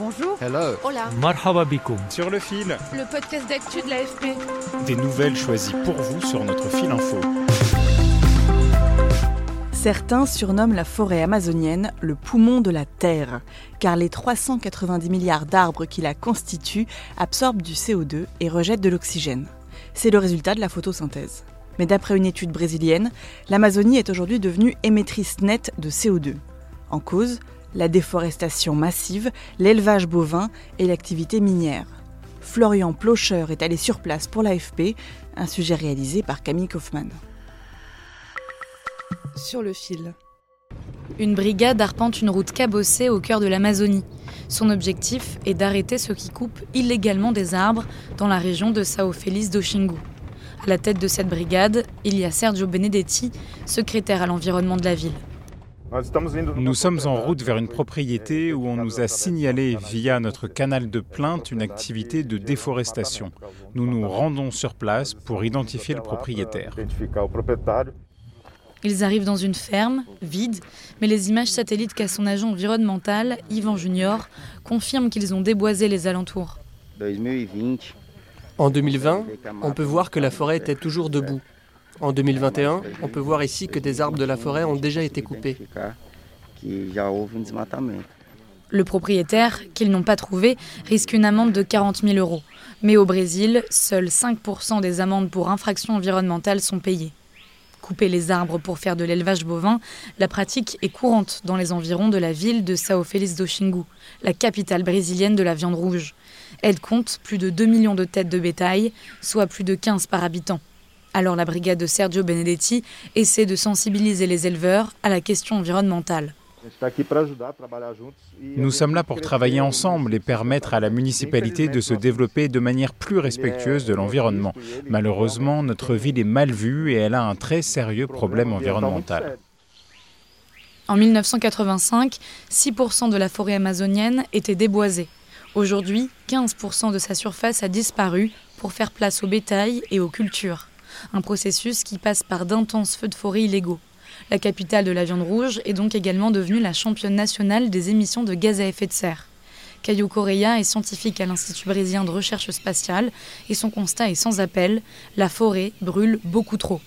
Bonjour. Hello. Hola. Marhaba bikoum. Sur le fil, Le podcast d'actu de l'AFP. des nouvelles choisies pour vous sur notre fil info. Certains surnomment la forêt amazonienne le poumon de la Terre, car les 390 milliards d'arbres qui la constituent absorbent du CO2 et rejettent de l'oxygène. C'est le résultat de la photosynthèse. Mais d'après une étude brésilienne, l'Amazonie est aujourd'hui devenue émettrice nette de CO2. En cause, la déforestation massive, l'élevage bovin et l'activité minière. Florian Plocher est allé sur place pour l'AFP, un sujet réalisé par Camille Kaufmann. Sur le fil. Une brigade arpente une route cabossée au cœur de l'Amazonie. Son objectif est d'arrêter ceux qui coupent illégalement des arbres dans la région de Sao Feliz do Xingu. À la tête de cette brigade, il y a Sergio Benedetti, secrétaire à l'environnement de la ville. Nous sommes en route vers une propriété où on nous a signalé via notre canal de plainte une activité de déforestation. Nous nous rendons sur place pour identifier le propriétaire. Ils arrivent dans une ferme, vide, mais les images satellites qu'a son agent environnemental, Yvan Junior, confirment qu'ils ont déboisé les alentours. En 2020, on peut voir que la forêt était toujours debout. En 2021, on peut voir ici que des arbres de la forêt ont déjà été coupés. Le propriétaire, qu'ils n'ont pas trouvé, risque une amende de 40 000 euros. Mais au Brésil, seuls 5% des amendes pour infraction environnementale sont payées. Couper les arbres pour faire de l'élevage bovin, la pratique est courante dans les environs de la ville de Sao Feliz do Xingu, la capitale brésilienne de la viande rouge. Elle compte plus de 2 millions de têtes de bétail, soit plus de 15 par habitant. Alors la brigade de Sergio Benedetti essaie de sensibiliser les éleveurs à la question environnementale. Nous sommes là pour travailler ensemble et permettre à la municipalité de se développer de manière plus respectueuse de l'environnement. Malheureusement, notre ville est mal vue et elle a un très sérieux problème environnemental. En 1985, 6% de la forêt amazonienne était déboisée. Aujourd'hui, 15% de sa surface a disparu pour faire place au bétail et aux cultures. Un processus qui passe par d'intenses feux de forêt illégaux. La capitale de la viande rouge est donc également devenue la championne nationale des émissions de gaz à effet de serre. Caio Correia est scientifique à l'Institut brésilien de recherche spatiale et son constat est sans appel, la forêt brûle beaucoup trop.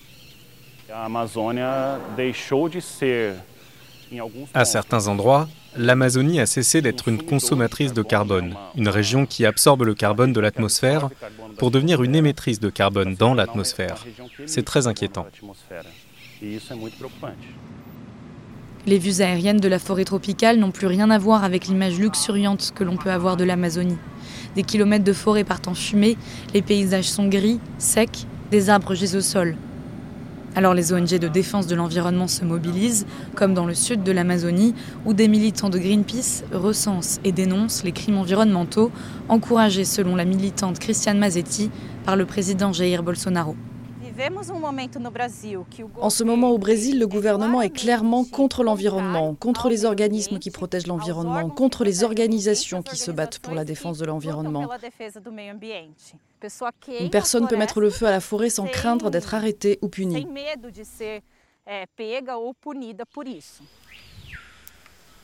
À certains endroits, l'Amazonie a cessé d'être une consommatrice de carbone, une région qui absorbe le carbone de l'atmosphère pour devenir une émettrice de carbone dans l'atmosphère. C'est très inquiétant. Les vues aériennes de la forêt tropicale n'ont plus rien à voir avec l'image luxuriante que l'on peut avoir de l'Amazonie. Des kilomètres de forêt partent en fumée, les paysages sont gris, secs, des arbres gisent au sol. Alors les ONG de défense de l'environnement se mobilisent, comme dans le sud de l'Amazonie, où des militants de Greenpeace recensent et dénoncent les crimes environnementaux, encouragés selon la militante Christiane Mazetti par le président Jair Bolsonaro. En ce moment au Brésil, le gouvernement est clairement contre l'environnement, contre les organismes qui protègent l'environnement, contre les organisations qui se battent pour la défense de l'environnement. Une personne peut mettre le feu à la forêt sans craindre d'être arrêtée ou punie.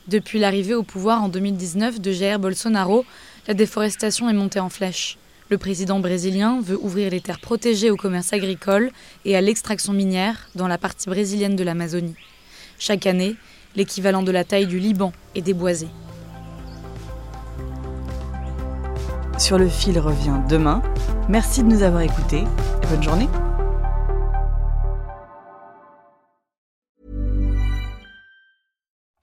Depuis l'arrivée au pouvoir en 2019 de Jair Bolsonaro, la déforestation est montée en flèche. Le président brésilien veut ouvrir les terres protégées au commerce agricole et à l'extraction minière dans la partie brésilienne de l'Amazonie. Chaque année, l'équivalent de la taille du Liban est déboisé. Sur le fil revient demain. Merci de nous avoir écoutés et bonne journée.